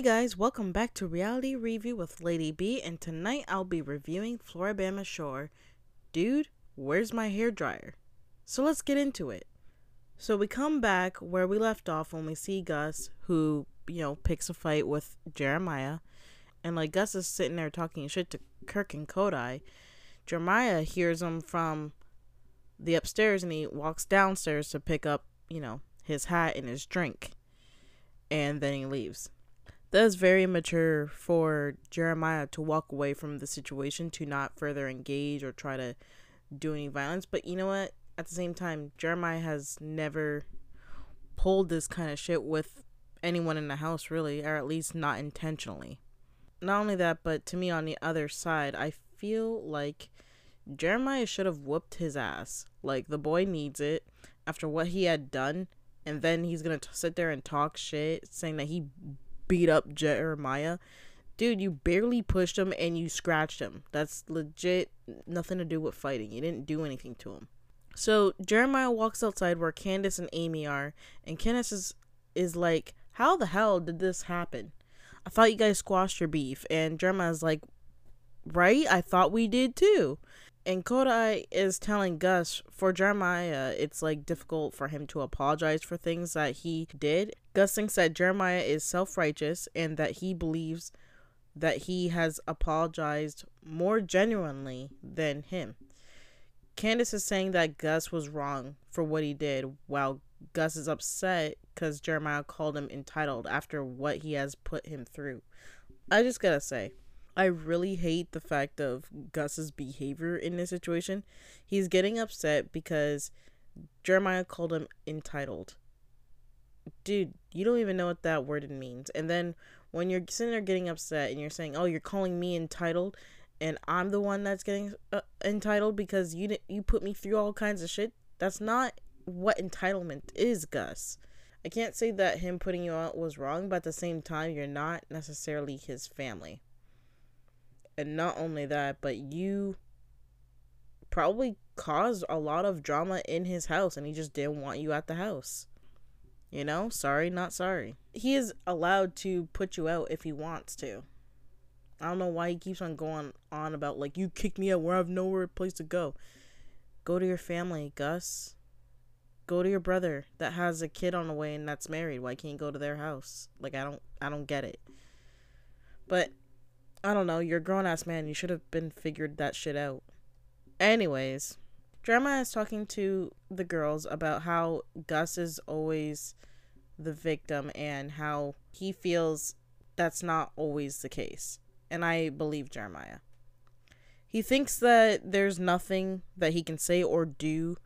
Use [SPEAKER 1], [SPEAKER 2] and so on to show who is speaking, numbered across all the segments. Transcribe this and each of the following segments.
[SPEAKER 1] Hey guys, welcome back to Reality Review with Lady B, and tonight I'll be reviewing Floribama Shore. Dude, where's my hair dryer? So let's get into it. So we come back where we left off when we see Gus, who, you know, picks a fight with Jeremiah, and like Gus is sitting there talking shit to Kirk and Codi. Jeremiah hears him from the upstairs and he walks downstairs to pick up, you know, his hat and his drink. And then he leaves that is very mature for Jeremiah to walk away from the situation to not further engage or try to do any violence. But you know what? At the same time, Jeremiah has never pulled this kind of shit with anyone in the house, really, or at least not intentionally. Not only that, but to me, on the other side, I feel like Jeremiah should have whooped his ass. Like, the boy needs it after what he had done, and then he's gonna sit there and talk shit, saying that he beat up Jeremiah. Dude, you barely pushed him and you scratched him. That's legit nothing to do with fighting. You didn't do anything to him. So Jeremiah walks outside where Candace and Amy are, and Candace is is like, How the hell did this happen? I thought you guys squashed your beef. And Jeremiah's like, Right? I thought we did too. And Codi is telling Gus for Jeremiah, it's like difficult for him to apologize for things that he did. Gus thinks that Jeremiah is self righteous and that he believes that he has apologized more genuinely than him. Candace is saying that Gus was wrong for what he did, while Gus is upset because Jeremiah called him entitled after what he has put him through. I just gotta say, I really hate the fact of Gus's behavior in this situation. He's getting upset because Jeremiah called him entitled. Dude, you don't even know what that word means. And then when you're sitting there getting upset and you're saying, "Oh, you're calling me entitled," and I'm the one that's getting uh, entitled because you you put me through all kinds of shit. That's not what entitlement is, Gus. I can't say that him putting you out was wrong, but at the same time, you're not necessarily his family. And not only that, but you probably caused a lot of drama in his house and he just didn't want you at the house. You know, sorry, not sorry. He is allowed to put you out if he wants to. I don't know why he keeps on going on about like you kicked me out where I have nowhere place to go. Go to your family, Gus. Go to your brother that has a kid on the way and that's married. Why can't you go to their house? Like I don't I don't get it. But I don't know, you're a grown ass man. You should have been figured that shit out. Anyways, Jeremiah is talking to the girls about how Gus is always the victim and how he feels that's not always the case. And I believe Jeremiah. He thinks that there's nothing that he can say or do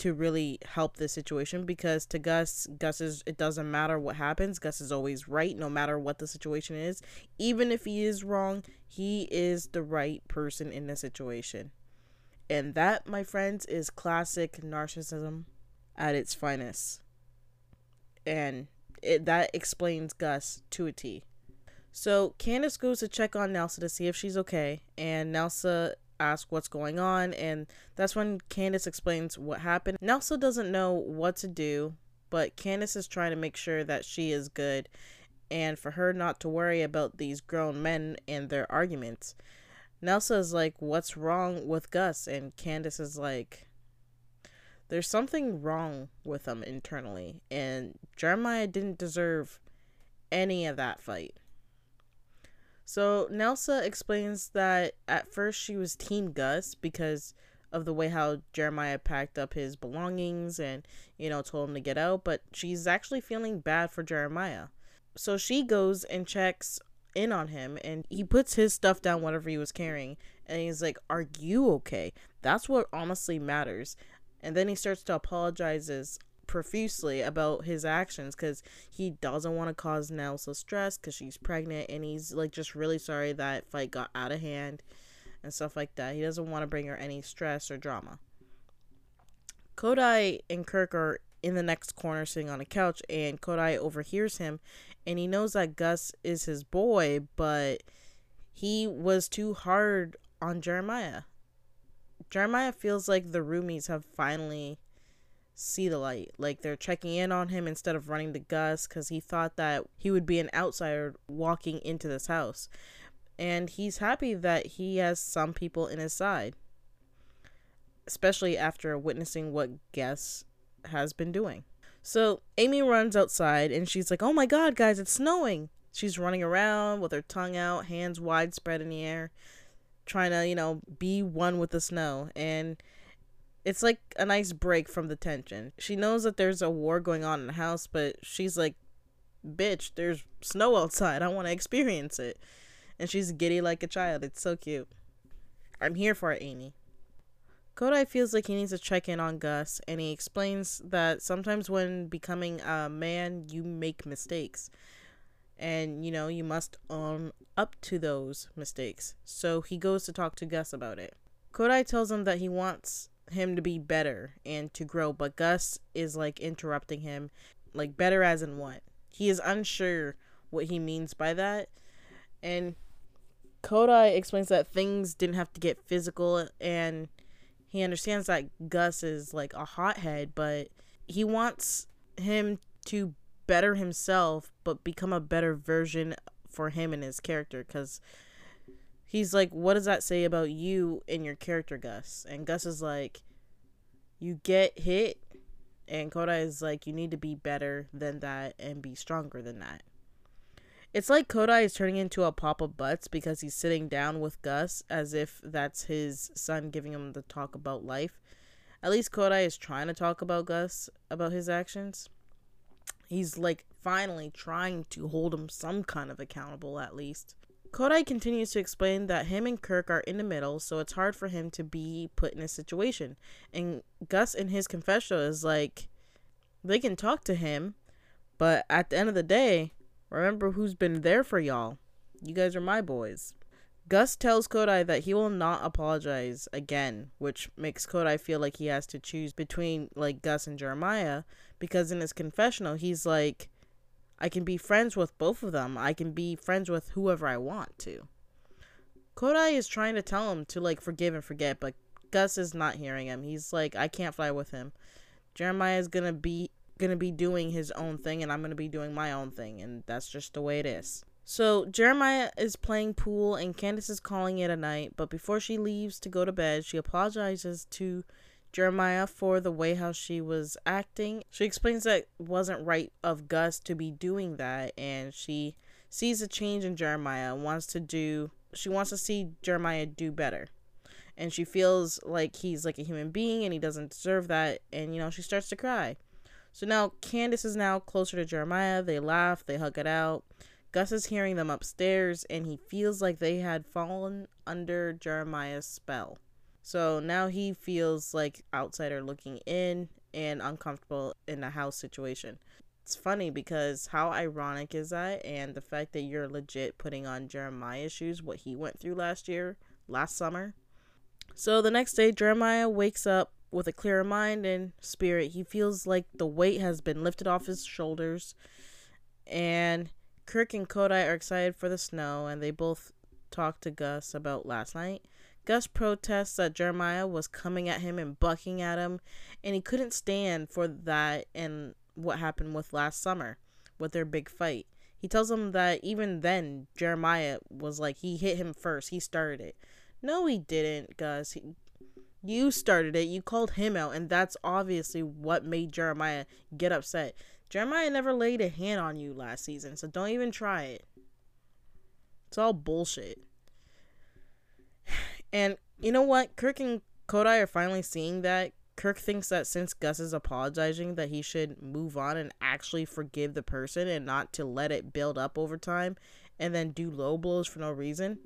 [SPEAKER 1] to really help this situation because to Gus, Gus is it doesn't matter what happens. Gus is always right no matter what the situation is. Even if he is wrong, he is the right person in the situation. And that, my friends, is classic narcissism at its finest. And it that explains Gus to a T. So Candace goes to check on Nilsa to see if she's okay, and Nilsa ask what's going on, and that's when Candace explains what happened. Nilsa doesn't know what to do, but Candace is trying to make sure that she is good and for her not to worry about these grown men and their arguments. Nilsa is like, What's wrong with Gus? And Candace is like, There's something wrong with them internally, and Jeremiah didn't deserve any of that fight. So Nilsa explains that at first she was Team Gus because of the way how Jeremiah packed up his belongings and, you know, told him to get out, but she's actually feeling bad for Jeremiah. So she goes and checks in on him and he puts his stuff down, whatever he was carrying, and he's like, Are you okay? That's what honestly matters. And then he starts to apologizes profusely about his actions because he doesn't want to cause Nilsa stress because she's pregnant and he's like just really sorry that fight got out of hand and stuff like that. He doesn't want to bring her any stress or drama. Codi and Kirk are in the next corner sitting on a couch and Codi overhears him and he knows that Gus is his boy, but he was too hard on Jeremiah. Jeremiah feels like the roomies have finally see the light. Like they're checking in on him instead of running to Gus because he thought that he would be an outsider walking into this house. And he's happy that he has some people in his side, especially after witnessing what Gus has been doing. So Amy runs outside and she's like, Oh my god, guys, it's snowing. She's running around with her tongue out, hands widespread in the air, trying to, you know, be one with the snow. And it's like a nice break from the tension. She knows that there's a war going on in the house, but she's like, bitch, there's snow outside. I want to experience it. And she's giddy like a child. It's so cute. I'm here for it, Amy. Codi feels like he needs to check in on Gus, and he explains that sometimes when becoming a man, you make mistakes. And, you know, you must own up to those mistakes. So he goes to talk to Gus about it. Codi tells him that he wants him to be better and to grow, but Gus is like interrupting him. Like, better as in what? He is unsure what he means by that. And Codi explains that things didn't have to get physical and he understands that Gus is like a hothead, but he wants him to better himself, but become a better version for him and his character. Because he's like, What does that say about you and your character, Gus? And Gus is like, You get hit. And Codi is like, You need to be better than that and be stronger than that. It's like Codi is turning into a Papa Butts because he's sitting down with Gus as if that's his son giving him the talk about life. At least Codi is trying to talk about Gus about his actions. He's like finally trying to hold him some kind of accountable at least. Codi continues to explain that him and Kirk are in the middle, so it's hard for him to be put in a situation. And Gus in his confessional is like, they can talk to him, but at the end of the day, Remember who's been there for y'all. You guys are my boys. Gus tells Codi that he will not apologize again, which makes Codi feel like he has to choose between like Gus and Jeremiah because in his confessional he's like I can be friends with both of them. I can be friends with whoever I want to. Codi is trying to tell him to like forgive and forget, but Gus is not hearing him. He's like I can't fly with him. Jeremiah is to be to be doing his own thing and I'm to be doing my own thing. And that's just the way it is. So Jeremiah is playing pool and Candace is calling it a night. But before she leaves to go to bed, she apologizes to Jeremiah for the way how she was acting. She explains that wasn't right of Gus to be doing that and she sees a change in Jeremiah wants to do she wants to see Jeremiah do better. And she feels like he's like a human being and he doesn't deserve that and you know she starts to cry. So now Candace is now closer to Jeremiah. They laugh, they hug it out. Gus is hearing them upstairs and he feels like they had fallen under Jeremiah's spell. So now he feels like outsider looking in and uncomfortable in the house situation. It's funny because how ironic is that and the fact that you're legit putting on Jeremiah's shoes what he went through last year, last summer. So the next day Jeremiah wakes up with a clearer mind and spirit. He feels like the weight has been lifted off his shoulders. And Kirk and Codi are excited for the snow, and they both talk to Gus about last night. Gus protests that Jeremiah was coming at him and bucking at him, and he couldn't stand for that and what happened with last summer with their big fight. He tells him that even then, Jeremiah was like, he hit him first. He started it. No, he didn't, Gus. He, you started it. You called him out, and that's obviously what made Jeremiah get upset. Jeremiah never laid a hand on you last season, so don't even try it. It's all bullshit. And you know what? Kirk and Codi are finally seeing that. Kirk thinks that since Gus is apologizing, that he should move on and actually forgive the person and not to let it build up over time and then do low blows for no reason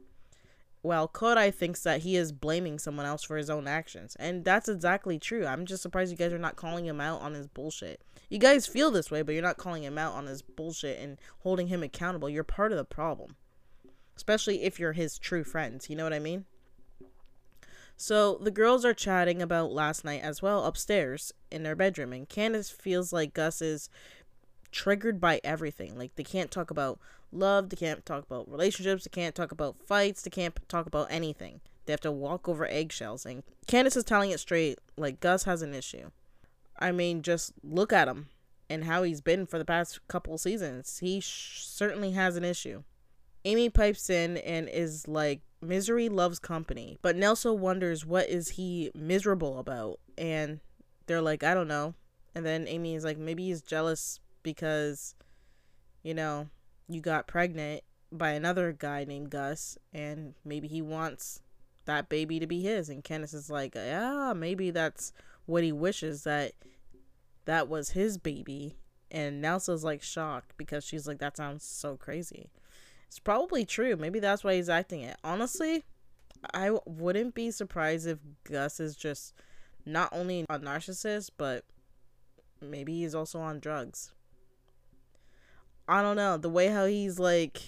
[SPEAKER 1] well, Codi thinks that he is blaming someone else for his own actions. And that's exactly true. I'm just surprised you guys are not calling him out on his bullshit. You guys feel this way, but you're not calling him out on his bullshit and holding him accountable. You're part of the problem. Especially if you're his true friends. You know what I mean? So the girls are chatting about last night as well upstairs in their bedroom. And Candace feels like Gus is triggered by everything. Like they can't talk about love, they can't talk about relationships, they can't talk about fights, they can't talk about anything. They have to walk over eggshells. And Candace is telling it straight, like Gus has an issue. I mean, just look at him and how he's been for the past couple seasons. He sh- certainly has an issue. Amy pipes in and is like, misery loves company. But Nilsa wonders what is he miserable about? And they're like, I don't know. And then Amy is like, maybe he's jealous because, you know, you got pregnant by another guy named Gus and maybe he wants that baby to be his. And Candace is like, yeah, maybe that's what he wishes that that was his baby. And Nilsa's like shocked because she's like, that sounds so crazy. It's probably true. Maybe that's why he's acting it. Honestly, I wouldn't be surprised if Gus is just not only a narcissist, but maybe he's also on drugs. I don't know. The way how he's like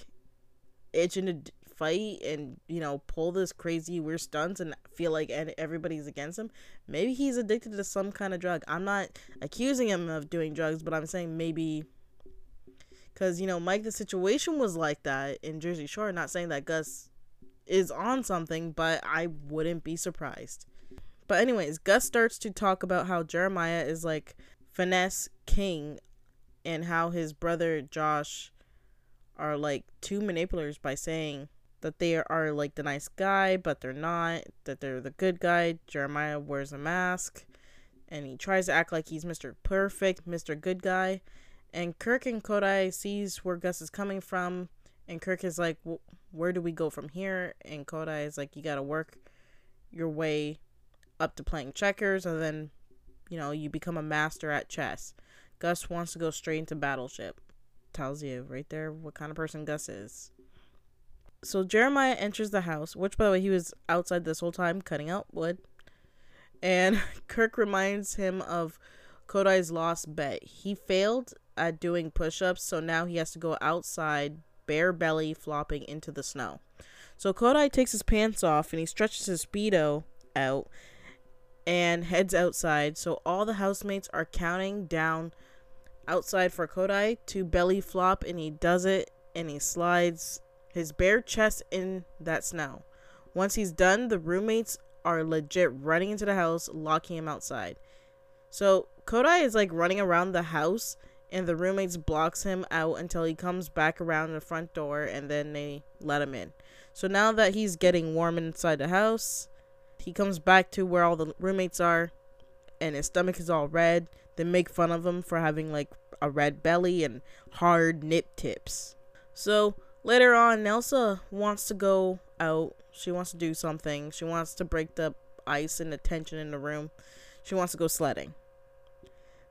[SPEAKER 1] itching to fight and, you know, pull this crazy weird stunts and feel like everybody's against him. Maybe he's addicted to some kind of drug. I'm not accusing him of doing drugs, but I'm saying maybe because, you know, Mike, the situation was like that in Jersey Shore. Not saying that Gus is on something, but I wouldn't be surprised. But, anyways, Gus starts to talk about how Jeremiah is like finesse king and how his brother Josh are like two manipulators by saying that they are like the nice guy, but they're not, that they're the good guy. Jeremiah wears a mask and he tries to act like he's Mr. Perfect, Mr. Good Guy. And Kirk and Codi sees where Gus is coming from, and Kirk is like, "Where do we go from here?" And Codi is like, "You gotta work your way up to playing checkers, and then, you know, you become a master at chess." Gus wants to go straight into battleship. Tells you right there what kind of person Gus is. So Jeremiah enters the house, which by the way he was outside this whole time cutting out wood. And Kirk reminds him of Codi's lost bet. He failed at doing push ups, so now he has to go outside, bare belly, flopping into the snow. So Codi takes his pants off and he stretches his Speedo out and heads outside. So all the housemates are counting down outside for Codi to belly flop, and he does it and he slides his bare chest in that snow. Once he's done, the roommates are legit running into the house, locking him outside. So Codi is like running around the house and the roommates blocks him out until he comes back around the front door and then they let him in. So now that he's getting warm inside the house, he comes back to where all the roommates are and his stomach is all red. They make fun of him for having like a red belly and hard nip tips. So later on, Nilsa wants to go out. She wants to do something. She wants to break the ice and the tension in the room. She wants to go sledding.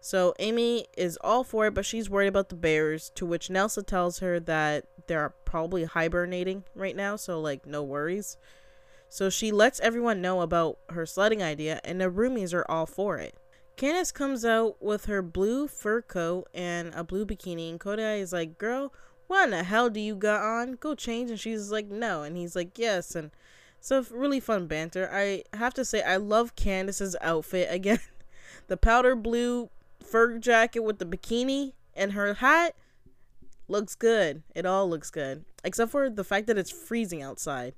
[SPEAKER 1] So Amy is all for it, but she's worried about the bears, to which Nilsa tells her that they're probably hibernating right now, so like no worries. So she lets everyone know about her sledding idea, and the roomies are all for it. Candace comes out with her blue fur coat and a blue bikini, and Codi is like, Girl, what in the hell do you got on? Go change. And she's like, No. And he's like, Yes. And so, really fun banter. I have to say, I love Candace's outfit again. the powder blue fur jacket with the bikini and her hat looks good. It all looks good. Except for the fact that it's freezing outside.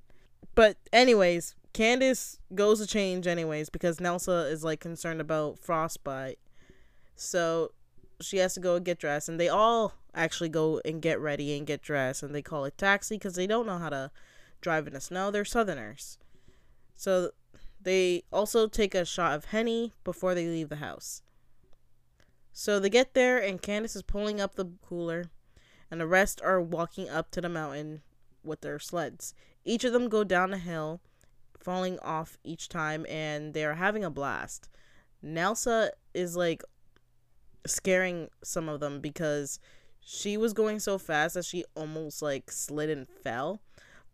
[SPEAKER 1] But anyways, Candace goes to change anyways because Nilsa is like concerned about frostbite. So she has to go and get dressed and they all actually go and get ready and get dressed and they call a taxi because they don't know how to drive in the snow. They're southerners. So they also take a shot of Henny before they leave the house. So they get there, and Candace is pulling up the cooler, and the rest are walking up to the mountain with their sleds. Each of them go down a hill, falling off each time, and they're having a blast. Nilsa is like scaring some of them because she was going so fast that she almost like slid and fell.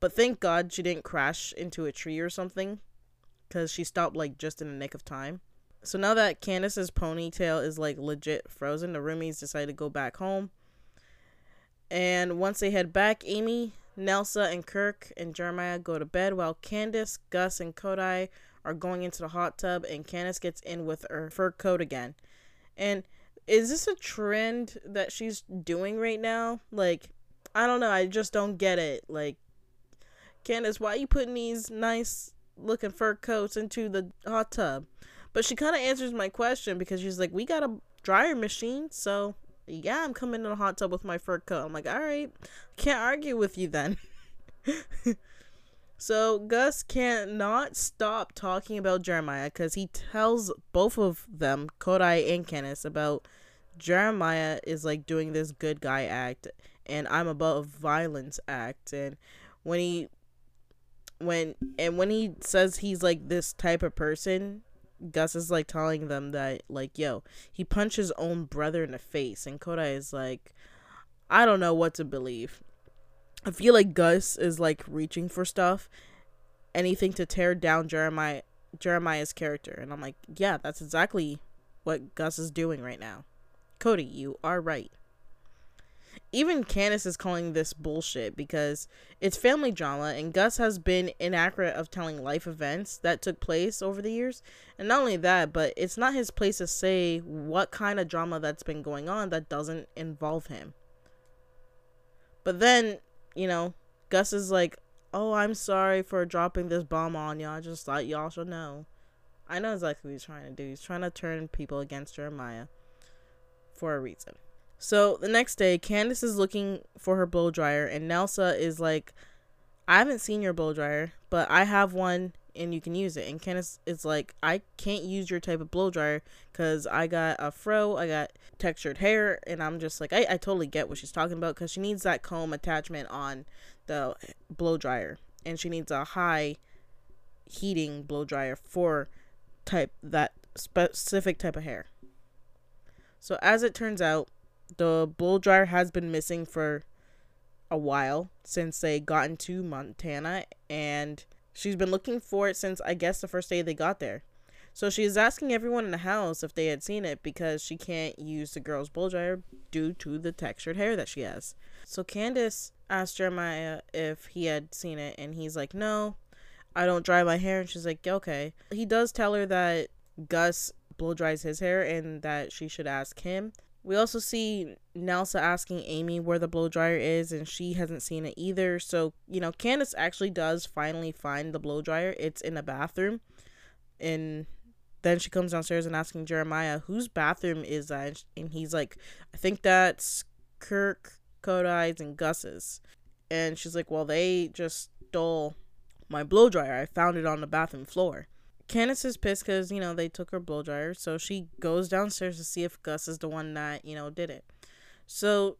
[SPEAKER 1] But thank God she didn't crash into a tree or something because she stopped like just in the nick of time. So now that Candace's ponytail is like legit frozen, the roomies decide to go back home. And once they head back, Amy, Nilsa, and Kirk and Jeremiah go to bed while Candace, Gus, and Codi are going into the hot tub and Candace gets in with her fur coat again. And is this a trend that she's doing right now? Like, I don't know. I just don't get it. Like, Candace, why are you putting these nice looking fur coats into the hot tub? But she kind of answers my question because she's like, we got a dryer machine, so yeah, I'm coming in a hot tub with my fur coat. I'm like, all right, can't argue with you then. so Gus can't not stop talking about Jeremiah because he tells both of them, Codi and Kenneth, about Jeremiah is like doing this good guy act and I'm above violence act and when he when and when he says he's like this type of person Gus is like telling them that like yo he punched his own brother in the face and Codi is like I don't know what to believe. I feel like Gus is like reaching for stuff anything to tear down Jeremiah Jeremiah's character and I'm like yeah that's exactly what Gus is doing right now. Codi you are right even Candace is calling this bullshit because it's family drama and Gus has been inaccurate of telling life events that took place over the years. And not only that, but it's not his place to say what kind of drama that's been going on that doesn't involve him. But then, you know, Gus is like, "Oh, I'm sorry for dropping this bomb on y'all. I just thought y'all should know." I know exactly what he's trying to do. He's trying to turn people against Jeremiah for a reason. So the next day, Candace is looking for her blow dryer, and Nilsa is like, I haven't seen your blow dryer, but I have one and you can use it. And Candace is like, I can't use your type of blow dryer because I got a fro, I got textured hair, and I'm just like, I, I totally get what she's talking about because she needs that comb attachment on the blow dryer, and she needs a high heating blow dryer for type that specific type of hair. So as it turns out, the blow dryer has been missing for a while since they got into Montana and she's been looking for it since I guess the first day they got there. So she's asking everyone in the house if they had seen it because she can't use the girl's blow dryer due to the textured hair that she has. So Candace asked Jeremiah if he had seen it and he's like, "No, I don't dry my hair." And she's like, "Okay." He does tell her that Gus blow dries his hair and that she should ask him. We also see Nilsa asking Amy where the blow dryer is, and she hasn't seen it either. So, you know, Candace actually does finally find the blow dryer. It's in a bathroom. And then she comes downstairs and asking Jeremiah, whose bathroom is that? And he's like, I think that's Kirk, Codi's, and Gus's. And she's like, well, they just stole my blow dryer. I found it on the bathroom floor. Candace is pissed because, you know, they took her blow dryer. So she goes downstairs to see if Gus is the one that, you know, did it. So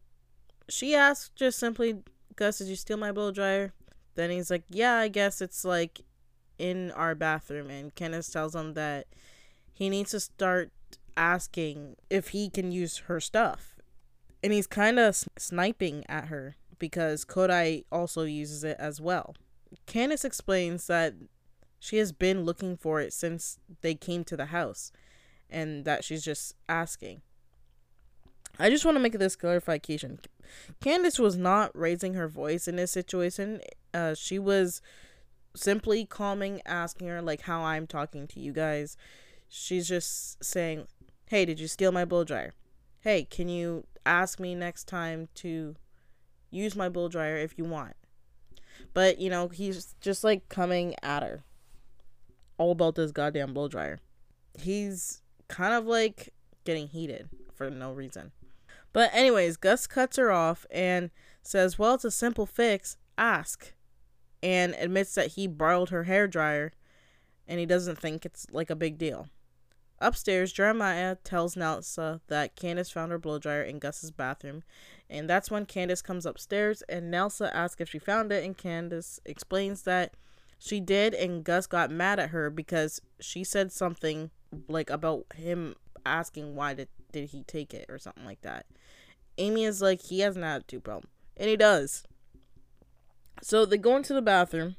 [SPEAKER 1] she asks just simply, Gus, did you steal my blow dryer? Then he's like, yeah, I guess it's like in our bathroom. And Candace tells him that he needs to start asking if he can use her stuff. And he's kind of sniping at her because Codi also uses it as well. Candace explains that she has been looking for it since they came to the house and that she's just asking. I just want to make this clarification. Candace was not raising her voice in this situation. Uh, she was simply calming, asking her like how I'm talking to you guys. She's just saying, "Hey, did you steal my blow dryer? Hey, can you ask me next time to use my blow dryer if you want?" But you know, he's just like coming at her all about this goddamn blow dryer. He's kind of like getting heated for no reason. But anyways, Gus cuts her off and says, "Well, it's a simple fix. Ask." And admits that he borrowed her hair dryer and he doesn't think it's like a big deal. Upstairs, Jeremiah tells Nilsa that Candace found her blow dryer in Gus's bathroom, and that's when Candace comes upstairs and Nilsa asks if she found it, and Candace explains that she did, and Gus got mad at her because she said something like about him asking why did, did he take it or something like that. Amy is like, he has an attitude problem. And he does. So they go into the bathroom,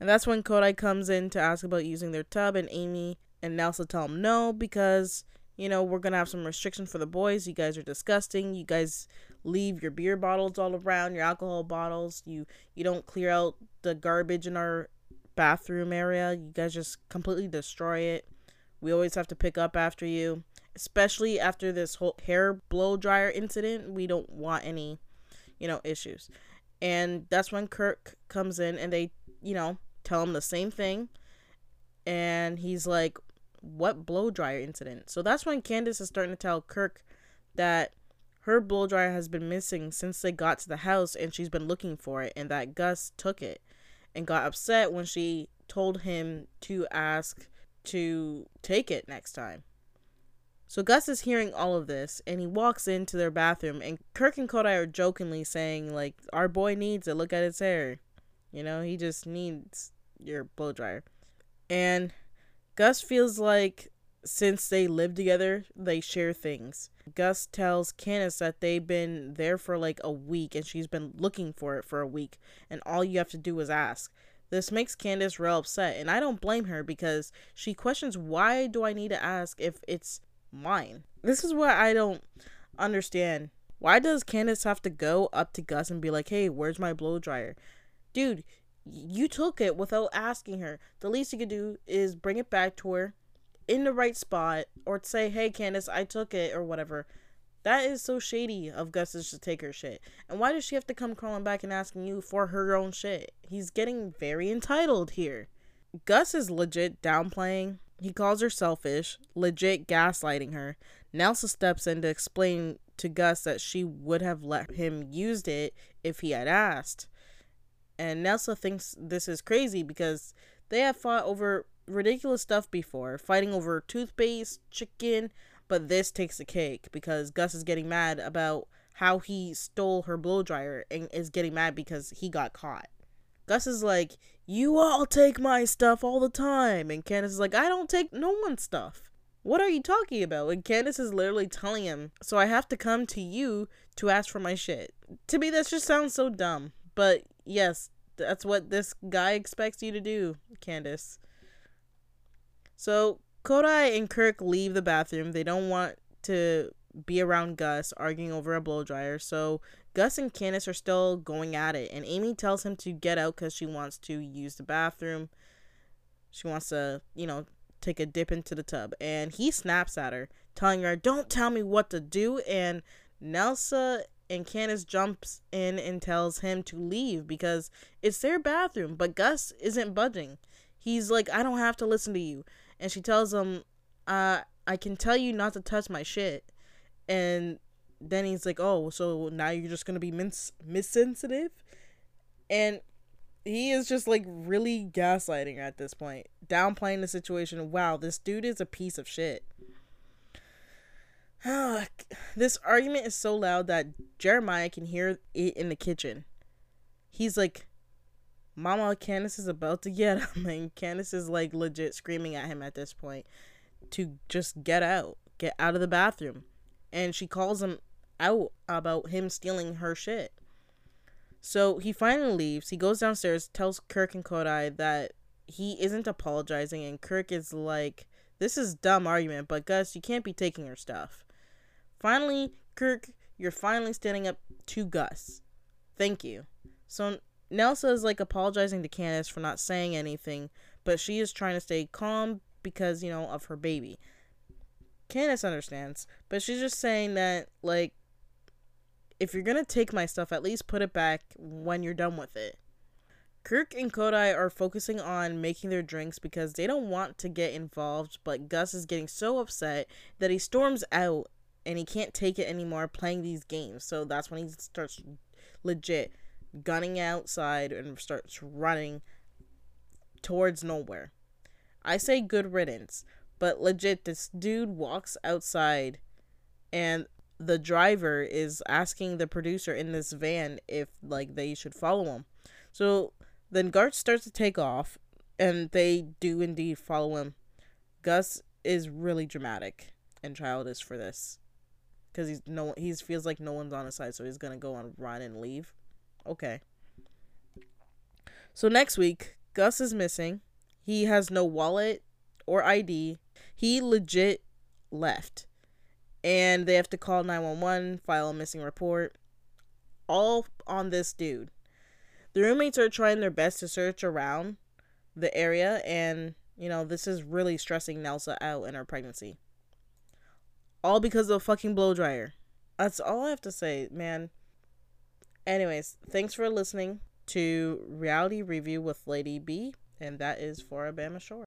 [SPEAKER 1] and that's when Codi comes in to ask about using their tub, and Amy and Nilsa tell him no because, you know, we're going to have some restrictions for the boys. You guys are disgusting. You guys leave your beer bottles all around, your alcohol bottles. You you don't clear out the garbage in our bathroom area. You guys just completely destroy it. We always have to pick up after you, especially after this whole hair blow dryer incident. We don't want any, you know, issues. And that's when Kirk comes in and they, you know, tell him the same thing. And he's like, what blow dryer incident? So that's when Candace is starting to tell Kirk that her blow dryer has been missing since they got to the house and she's been looking for it and that Gus took it and got upset when she told him to ask to take it next time. So Gus is hearing all of this and he walks into their bathroom and Kirk and Codi are jokingly saying like our boy needs it, look at his hair. You know, he just needs your blow dryer. And Gus feels like since they live together, they share things. Gus tells Candace that they've been there for like a week and she's been looking for it for a week and all you have to do is ask. This makes Candace real upset and I don't blame her because she questions why do I need to ask if it's mine. This is what I don't understand. Why does Candace have to go up to Gus and be like, hey, where's my blow dryer? Dude, you took it without asking her. The least you could do is bring it back to her in the right spot or say, hey, Candace, I took it or whatever. That is so shady of Gus's to take her shit. And why does she have to come crawling back and asking you for her own shit? He's getting very entitled here. Gus is legit downplaying he calls her selfish, legit gaslighting her. Nilsa steps in to explain to Gus that she would have let him used it if he had asked. And Nelsa thinks this is crazy because they have fought over ridiculous stuff before, fighting over toothpaste, chicken, but this takes the cake because Gus is getting mad about how he stole her blow dryer and is getting mad because he got caught. Gus is like, You all take my stuff all the time. And Candace is like, I don't take no one's stuff. What are you talking about? And Candace is literally telling him, So I have to come to you to ask for my shit. To me, that just sounds so dumb. But yes, that's what this guy expects you to do, Candace. So Codi and Kirk leave the bathroom. They don't want to be around Gus arguing over a blow dryer. So Gus and Candace are still going at it, and Amy tells him to get out because she wants to use the bathroom. She wants to, you know, take a dip into the tub. And he snaps at her, telling her, Don't tell me what to do. And Nilsa and Candace jumps in and tells him to leave because it's their bathroom. But Gus isn't budging. He's like, I don't have to listen to you. And she tells him, uh, I can tell you not to touch my shit. And then he's like, "Oh, so now you're just gonna be mis missensitive," and he is just like really gaslighting at this point, downplaying the situation. Wow, this dude is a piece of shit. this argument is so loud that Jeremiah can hear it in the kitchen. He's like, Mama, Candace is about to get him. And Candace is like legit screaming at him at this point to just get out, get out of the bathroom. And she calls him out about him stealing her shit. So he finally leaves. He goes downstairs, tells Kirk and Codi that he isn't apologizing, and Kirk is like, This is dumb argument, but Gus, you can't be taking her stuff. Finally, Kirk, you're finally standing up to Gus. Thank you. So Nilsa is like apologizing to Candace for not saying anything, but she is trying to stay calm because, you know, of her baby. Candace understands, but she's just saying that, like, if you're gonna take my stuff, at least put it back when you're done with it. Kirk and Codi are focusing on making their drinks because they don't want to get involved, but Gus is getting so upset that he storms out and he can't take it anymore playing these games. So that's when he starts legit gunning outside and starts running towards nowhere. I say good riddance, but legit, this dude walks outside and the driver is asking the producer in this van if like they should follow him. So then Gart starts to take off and they do indeed follow him. Gus is really dramatic and childish for this because he's no he feels like no one's on his side, so he's gonna go on run and leave. Okay. So next week, Gus is missing. He has no wallet or ID. He legit left and they have to call 911, file a missing report, all on this dude. The roommates are trying their best to search around the area, and you know, this is really stressing Nilsa out in her pregnancy. All because of a fucking blow dryer. That's all I have to say, man. Anyways, thanks for listening to Reality Review with Lady B, and that is Floribama Shore.